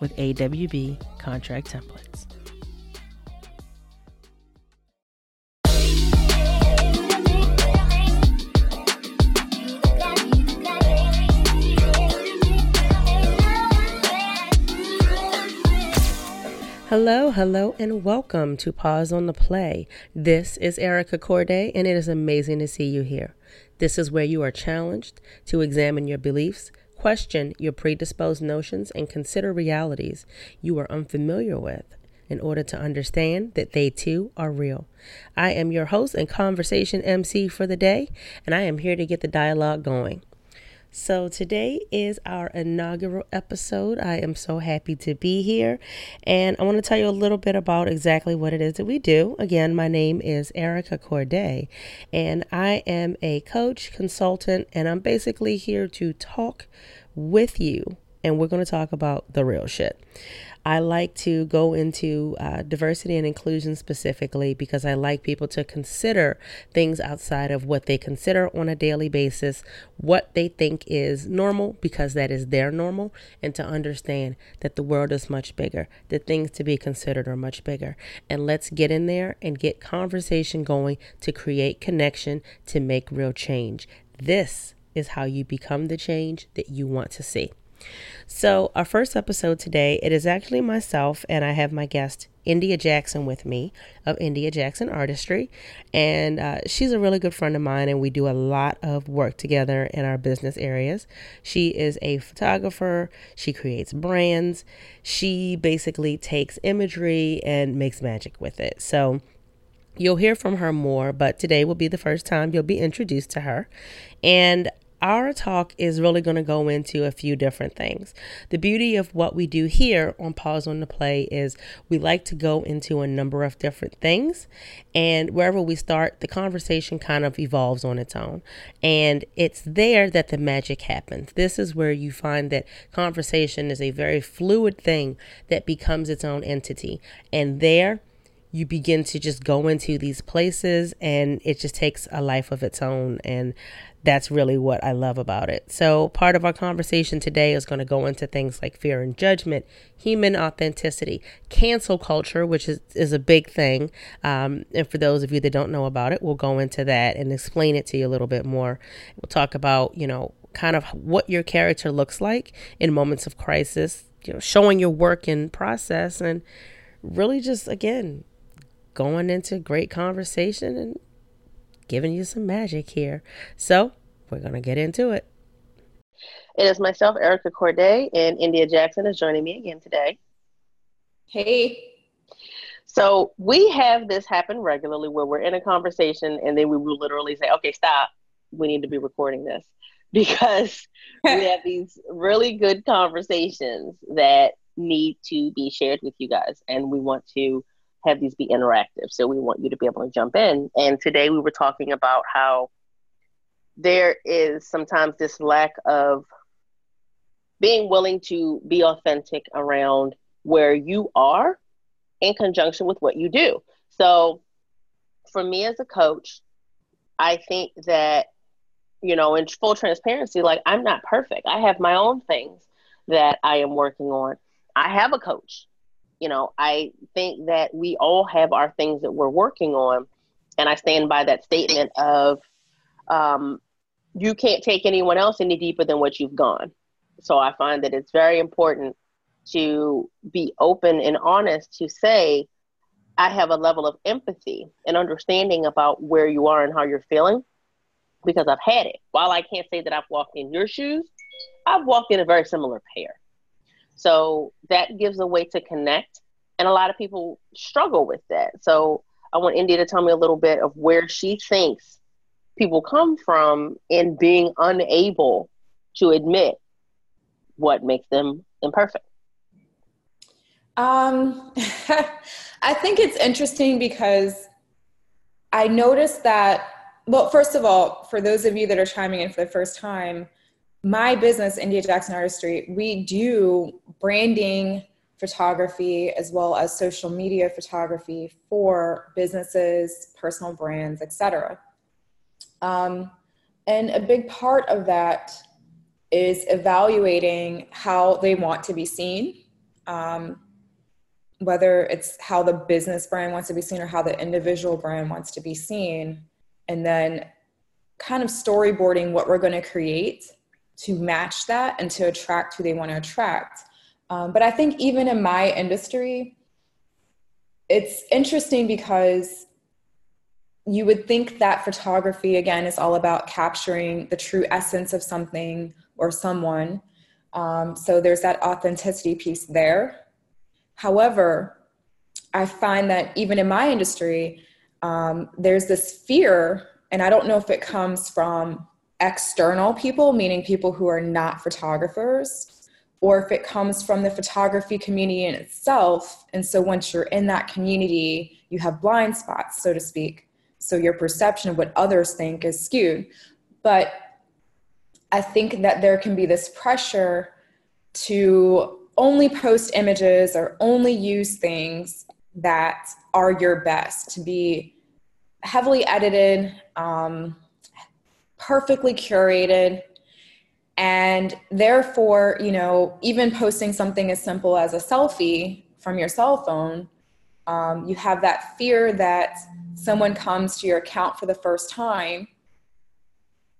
with AWB contract templates. Hello, hello, and welcome to Pause on the Play. This is Erica Courdae, and it is amazing to see you here. This is where you are challenged to examine your beliefs, question your predisposed notions, and consider realities you are unfamiliar with in order to understand that they too are real. I am your host and conversation MC for the day, and I am here to get the dialogue going. So, today is our inaugural episode. I am so happy to be here. And I want to tell you a little bit about exactly what it is that we do. Again, my name is Erica Courdae, and I am a coach, consultant, and I'm basically here to talk with you. And we're going to talk about the real shit. I like to go into uh, diversity and inclusion specifically because I like people to consider things outside of what they consider on a daily basis, what they think is normal because that is their normal, and to understand that the world is much bigger, the things to be considered are much bigger. And let's get in there and get conversation going to create connection to make real change. This is how you become the change that you want to see. So, our first episode today, it is actually myself, and I have my guest India Jackson with me of India Jackson Artistry. And uh, she's a really good friend of mine, and we do a lot of work together in our business areas. She is a photographer, she creates brands, she basically takes imagery and makes magic with it. So, You'll hear from her more, but today will be the first time you'll be introduced to her. And our talk is really going to go into a few different things. The beauty of what we do here on Pause on the Play is we like to go into a number of different things, and wherever we start, the conversation kind of evolves on its own. And it's there that the magic happens. This is where you find that conversation is a very fluid thing that becomes its own entity. And there, you begin to just go into these places and it just takes a life of its own and that's really what I love about it. So, part of our conversation today is going to go into things like fear and judgment, human authenticity, cancel culture, which is, is a big thing. Um, and for those of you that don't know about it, we'll go into that and explain it to you a little bit more. We'll talk about, you know, kind of what your character looks like in moments of crisis, you know, showing your work in process, and really just, again, going into great conversation and giving you some magic here. So we're going to get into it. It is myself, Erica Courdae, and India Jackson is joining me again today. Hey. So we have this happen regularly where we're in a conversation and then we will literally say, okay, stop. We need to be recording this because we have these really good conversations that need to be shared with you guys. And we want to have these be interactive. So we want you to be able to jump in. And today we were talking about how there is sometimes this lack of being willing to be authentic around where you are in conjunction with what you do. So for me as a coach, I think that, you know, in full transparency, like I'm not perfect. I have my own things that I am working on. I have a coach you know, I think that we all have our things that we're working on. And I stand by that statement of um, you can't take anyone else any deeper than what you've gone. So I find that it's very important to be open and honest to say, I have a level of empathy and understanding about where you are and how you're feeling because I've had it. While I can't say that I've walked in your shoes, I've walked in a very similar pair. So that gives a way to connect. And a lot of people struggle with that. So I want India to tell me a little bit of where she thinks people come from in being unable to admit what makes them imperfect. Um, I think it's interesting because I noticed that, well, first of all, for those of you that are chiming in for the first time, my business, India Jackson Artistry, we do branding photography as well as social media photography for businesses, personal brands, etc. Um, and a big part of that is evaluating how they want to be seen, um, whether it's how the business brand wants to be seen or how the individual brand wants to be seen, and then kind of storyboarding what we're going to create to match that and to attract who they want to attract. Um, but I think even in my industry, it's interesting because you would think that photography, again, is all about capturing the true essence of something or someone. Um, so there's that authenticity piece there. However, I find that even in my industry, um, there's this fear, and I don't know if it comes from external people, meaning people who are not photographers, or if it comes from the photography community in itself. And so once you're in that community, you have blind spots, so to speak. So your perception of what others think is skewed. But I think that there can be this pressure to only post images or only use things that are your best, to be heavily edited, um, perfectly curated. And therefore you know even posting something as simple as a selfie from your cell phone um, you have that fear that someone comes to your account for the first time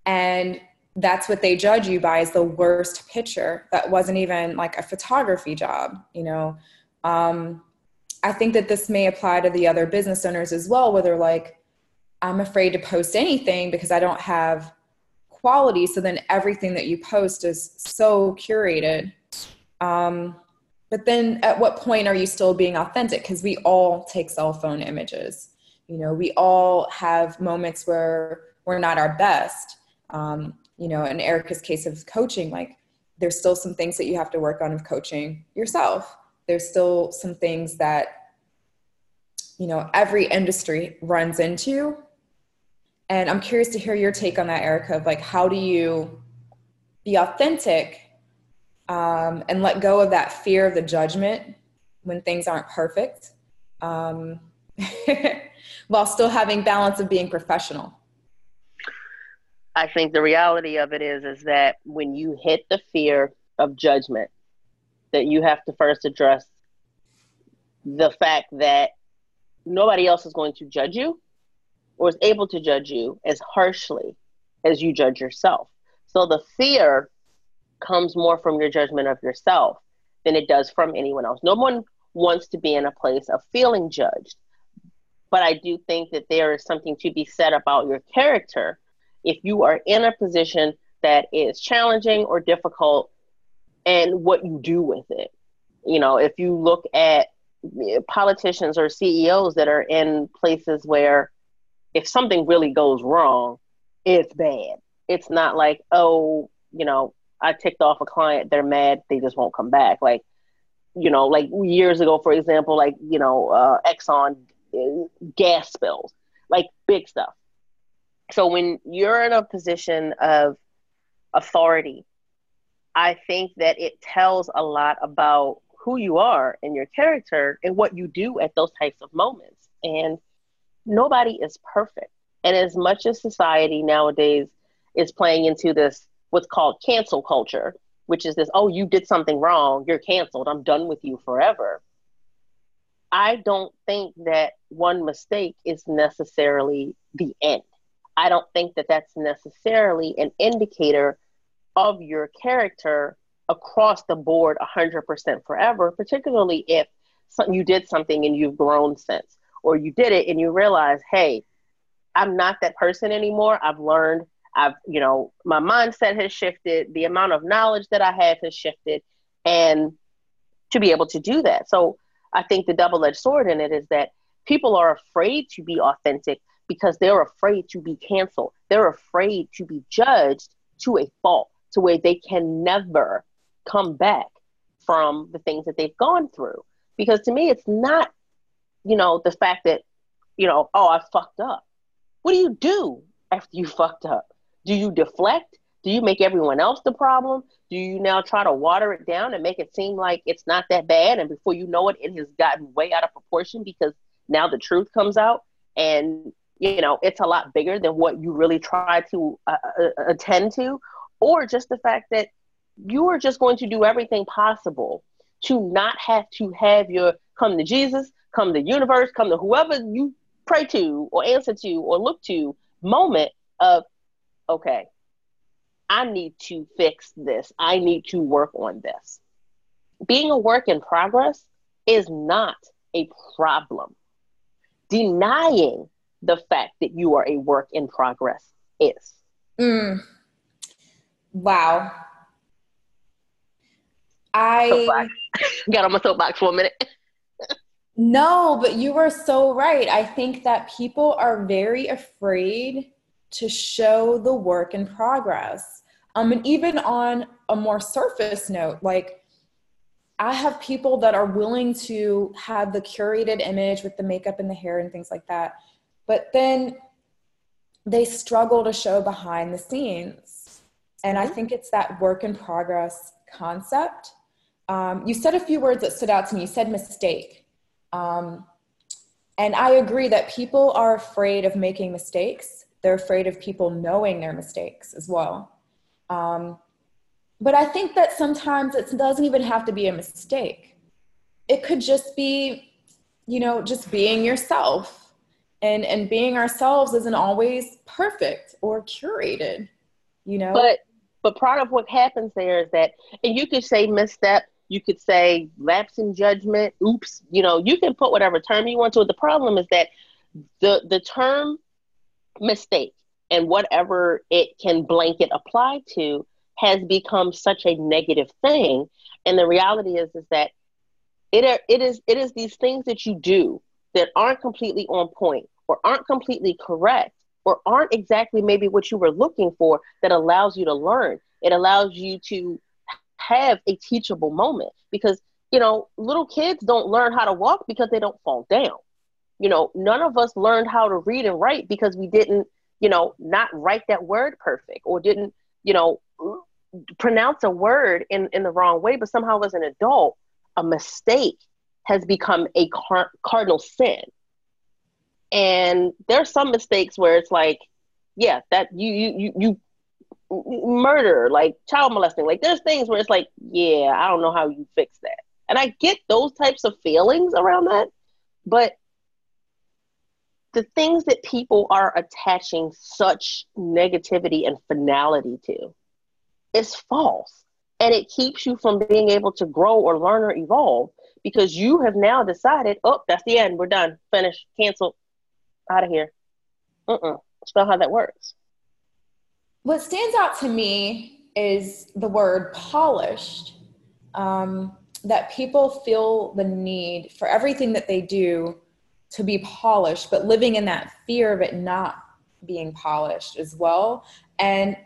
and that's what they judge you by is the worst picture that wasn't even like a photography job you know? Um, i think that this may apply to the other business owners as well where they're like I'm afraid to post anything because I don't have quality. So then everything that you post is so curated. Um, but then at what point are you still being authentic? Because we all take cell phone images. You know, we all have moments where we're not our best. Um, you know, in Erica's case of coaching, like there's still some things that you have to work on of coaching yourself. There's still some things that, you know, every industry runs into and I'm curious to hear your take on that, Erica, of like how do you be authentic um, and let go of that fear of the judgment when things aren't perfect um, while still having balance of being professional? I think the reality of it is is that when you hit the fear of judgment, that you have to first address the fact that nobody else is going to judge you or is able to judge you as harshly as you judge yourself. So the fear comes more from your judgment of yourself than it does from anyone else. No one wants to be in a place of feeling judged. But I do think that there is something to be said about your character if you are in a position that is challenging or difficult and what you do with it. You know, if you look at politicians or CEOs that are in places where if something really goes wrong, it's bad. It's not like, oh, you know, I ticked off a client, they're mad, they just won't come back. Like, you know, like years ago, for example, like, you know, uh, Exxon uh, gas spills, like big stuff. So when you're in a position of authority, I think that it tells a lot about who you are and your character and what you do at those types of moments. And nobody is perfect. And as much as society nowadays is playing into this, what's called cancel culture, which is this, oh, you did something wrong, you're canceled, I'm done with you forever. I don't think that one mistake is necessarily the end. I don't think that that's necessarily an indicator of your character across the board 100% forever, particularly if you did something and you've grown since, or you did it and you realize, hey, I'm not that person anymore. I've learned, I've, you know, my mindset has shifted, the amount of knowledge that I have has shifted, and to be able to do that. So I think the double edged sword in it is that people are afraid to be authentic because they're afraid to be canceled. They're afraid to be judged to a fault, to where they can never come back from the things that they've gone through. Because to me, it's not, you know, the fact that, you know, oh, I fucked up. What do you do after you fucked up? Do you deflect? Do you make everyone else the problem? Do you now try to water it down and make it seem like it's not that bad? And before you know it, it has gotten way out of proportion because now the truth comes out and you know it's a lot bigger than what you really try to uh, uh, attend to or just the fact that you are just going to do everything possible to not have to have your come to Jesus, come to the universe, come to whoever you pray to or answer to or look to moment of, okay, I need to fix this. I need to work on this. Being a work in progress is not a problem. Denying the fact that you are a work in progress is. Mm. Wow. I got on my soapbox for a minute. No, but you are so right. I think that people are very afraid to show the work in progress. Um, and even on a more surface note, like I have people that are willing to have the curated image with the makeup and the hair and things like that, but then they struggle to show behind the scenes. And I mm-hmm. think it's that work in progress concept um, you said a few words that stood out to me. You said mistake. Um, and I agree that people are afraid of making mistakes. They're afraid of people knowing their mistakes as well. Um, but I think that sometimes it doesn't even have to be a mistake. It could just be, you know, just being yourself. And, and being ourselves isn't always perfect or curated, you know? But but part of what happens there is that, and you could say misstep, you could say lapse in judgment, oops, you know, you can put whatever term you want to it. The problem is that the the term mistake and whatever it can blanket apply to has become such a negative thing. And the reality is is that it are, it is it is these things that you do that aren't completely on point or aren't completely correct or aren't exactly maybe what you were looking for that allows you to learn. It allows you to have a teachable moment because you know little kids don't learn how to walk because they don't fall down. You know none of us learned how to read and write because we didn't you know not write that word perfect or didn't you know pronounce a word in in the wrong way. But somehow as an adult a mistake has become a car- cardinal sin. And there's some mistakes where it's like yeah that you you you murder, like child molesting. Like there's things where it's like, yeah, I don't know how you fix that. And I get those types of feelings around that, but the things that people are attaching such negativity and finality to is false. And it keeps you from being able to grow or learn or evolve because you have now decided, oh, that's the end. We're done. Finish. Cancel. Out of here. Uh-uh. That's not how that works. What stands out to me is the word polished. Um, that people feel the need for everything that they do to be polished, but living in that fear of it not being polished as well. And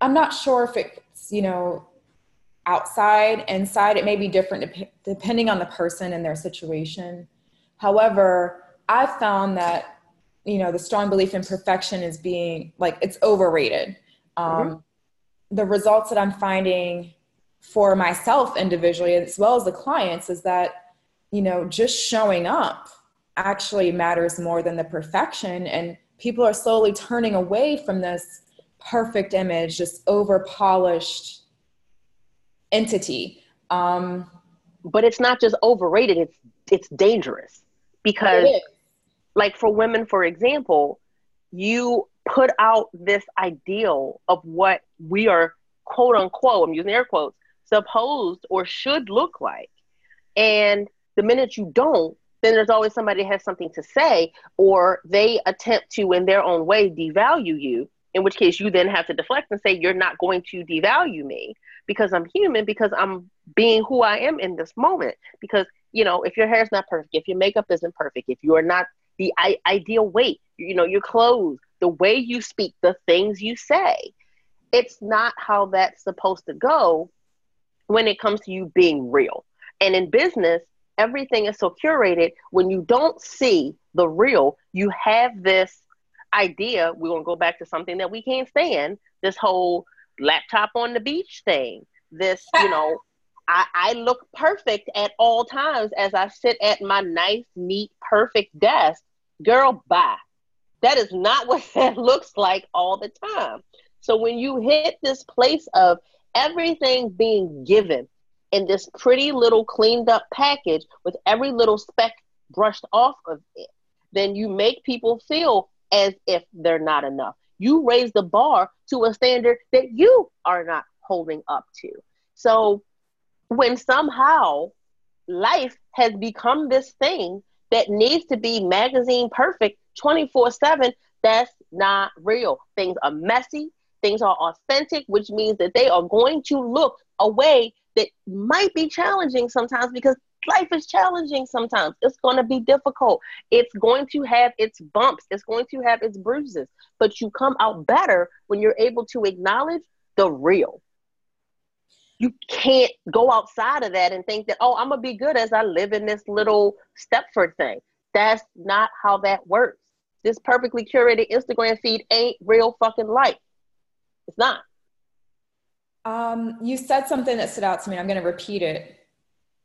I'm not sure if it's, you know, outside, inside, it may be different dep- depending on the person and their situation. However, I've found that, you know, the strong belief in perfection is being like it's overrated. Mm-hmm. Um, the results that I'm finding for myself individually as well as the clients is that you know just showing up actually matters more than the perfection. And people are slowly turning away from this perfect image this over polished entity. Um, but it's not just overrated it's it's dangerous. Because like for women for example you put out this ideal of what we are quote unquote i'm using air quotes supposed or should look like. And the minute you don't, then there's always somebody has something to say, or they attempt to, in their own way, devalue you, in which case you then have to deflect and say, You're not going to devalue me because I'm human, because I'm being who I am in this moment. Because, you know, if your hair is not perfect, if your makeup isn't perfect, if you are not the I- ideal weight, you know, your clothes, the way you speak, the things you say, it's not how that's supposed to go when it comes to you being real. And in business, everything is so curated. When you don't see the real, you have this idea. We're going to go back to something that we can't stand this whole laptop on the beach thing. This, you know, I, I look perfect at all times as I sit at my nice, neat, perfect desk. Girl, bye. That is not what that looks like all the time. So when you hit this place of everything being given in this pretty little cleaned up package with every little speck brushed off of it, then you make people feel as if they're not enough. You raise the bar to a standard that you are not holding up to. So when somehow life has become this thing that needs to be magazine perfect 24 7, that's not real. Things are messy, things are authentic, which means that they are going to look a way that might be challenging sometimes because life is challenging sometimes. It's going to be difficult. It's going to have its bumps, it's going to have its bruises, but you come out better when you're able to acknowledge the real. You can't go outside of that and think that, oh, I'm going to be good as I live in this little Stepford thing. That's not how that works. This perfectly curated Instagram feed ain't real fucking life. It's not. Um, you said something that stood out to me. I'm going to repeat it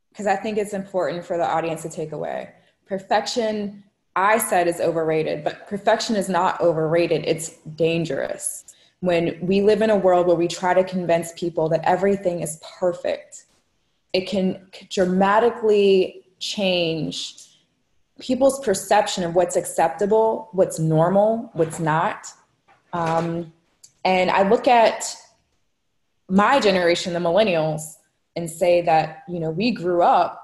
because I think it's important for the audience to take away. Perfection, I said, is overrated, but perfection is not overrated. It's dangerous. When we live in a world where we try to convince people that everything is perfect, it can dramatically change people's perception of what's acceptable, what's normal, what's not. Um, and I look at my generation, the millennials, and say that you know we grew up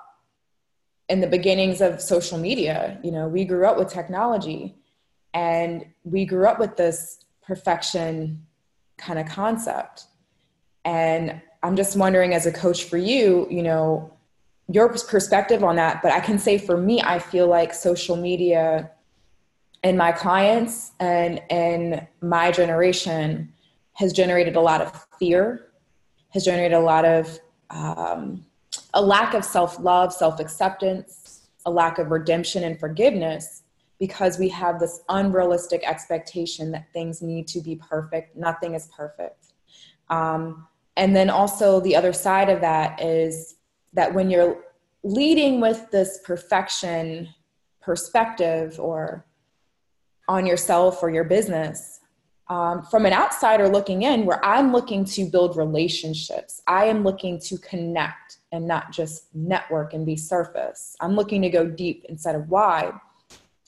in the beginnings of social media you know we grew up with technology and we grew up with this perfection kind of concept and i'm just wondering as a coach for you you know your perspective on that but i can say for me i feel like social media and my clients and and my generation has generated a lot of fear has generated a lot of um, a lack of self love, self acceptance, a lack of redemption and forgiveness because we have this unrealistic expectation that things need to be perfect. Nothing is perfect. Um, and then also, the other side of that is that when you're leading with this perfection perspective or on yourself or your business, um, from an outsider looking in, where I'm looking to build relationships, I am looking to connect and not just network and be surface. I'm looking to go deep instead of wide.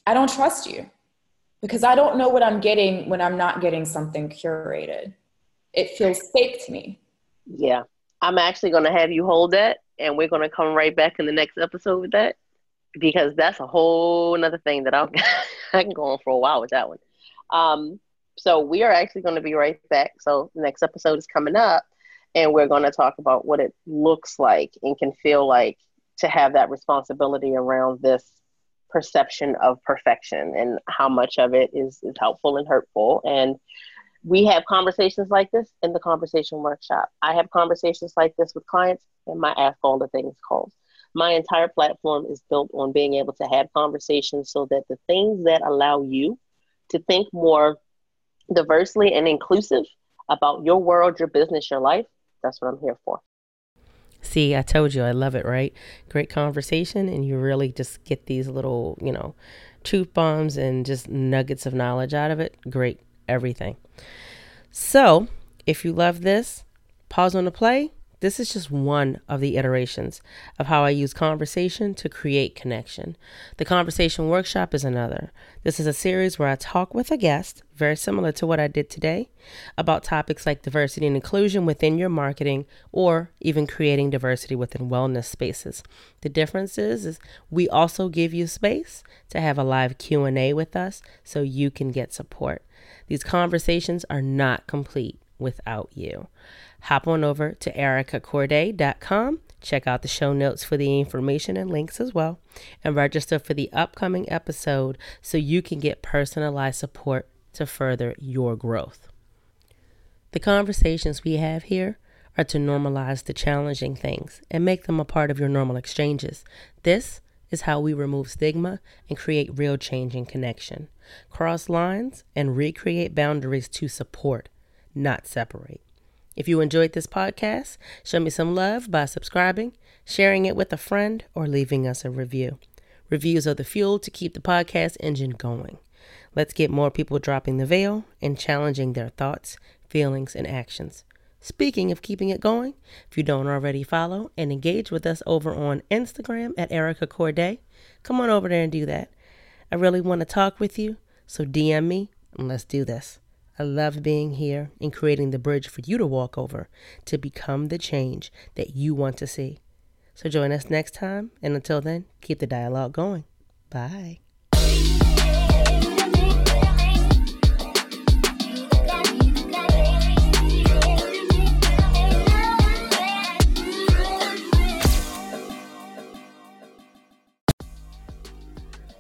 I don't trust you because I don't know what I'm getting when I'm not getting something curated. It feels fake to me. Yeah. I'm actually going to have you hold that and we're to come right back in the next episode with that because that's a whole another thing that I'll, I can go on for a while with that one. Um, so we are actually going to be right back. So next episode is coming up, and we're going to talk about what it looks like and can feel like to have that responsibility around this perception of perfection and how much of it is, is helpful and hurtful. And we have conversations like this in the conversation workshop. I have conversations like this with clients in my Ask All the Things calls. My entire platform is built on being able to have conversations so that the things that allow you to think more diversely and inclusive about your world, your business, your life, that's what I'm here for. See, I told you I love it, right? Great conversation, and you really just get these little, you know, truth bombs and just nuggets of knowledge out of it. Great, everything. So, if you love this, pause on the play, This is just one of the iterations of how I use conversation to create connection. The Conversation Workshop is another. This is a series where I talk with a guest, very similar to what I did today, about topics like diversity and inclusion within your marketing or even creating diversity within wellness spaces. The difference is, is we also give you space to have a live Q&A with us so you can get support. These conversations are not complete without you hop on over to ericacourdae.com. Check out the show notes for the information and links as well, and register for the upcoming episode so you can get personalized support to further your growth. The conversations we have here are to normalize the challenging things and make them a part of your normal exchanges. This is how we remove stigma and create real change and connection. Cross lines and recreate boundaries to support, not separate. If you enjoyed this podcast, show me some love by subscribing, sharing it with a friend, or leaving us a review. Reviews are the fuel to keep the podcast engine going. Let's get more people dropping the veil and challenging their thoughts, feelings, and actions. Speaking of keeping it going, if you don't already follow and engage with us over on Instagram at Erica Courdae, come on over there and do that. I really want to talk with you, so DM me and let's do this. I love being here and creating the bridge for you to walk over to become the change that you want to see. So join us next time, and until then, keep the dialogue going. Bye.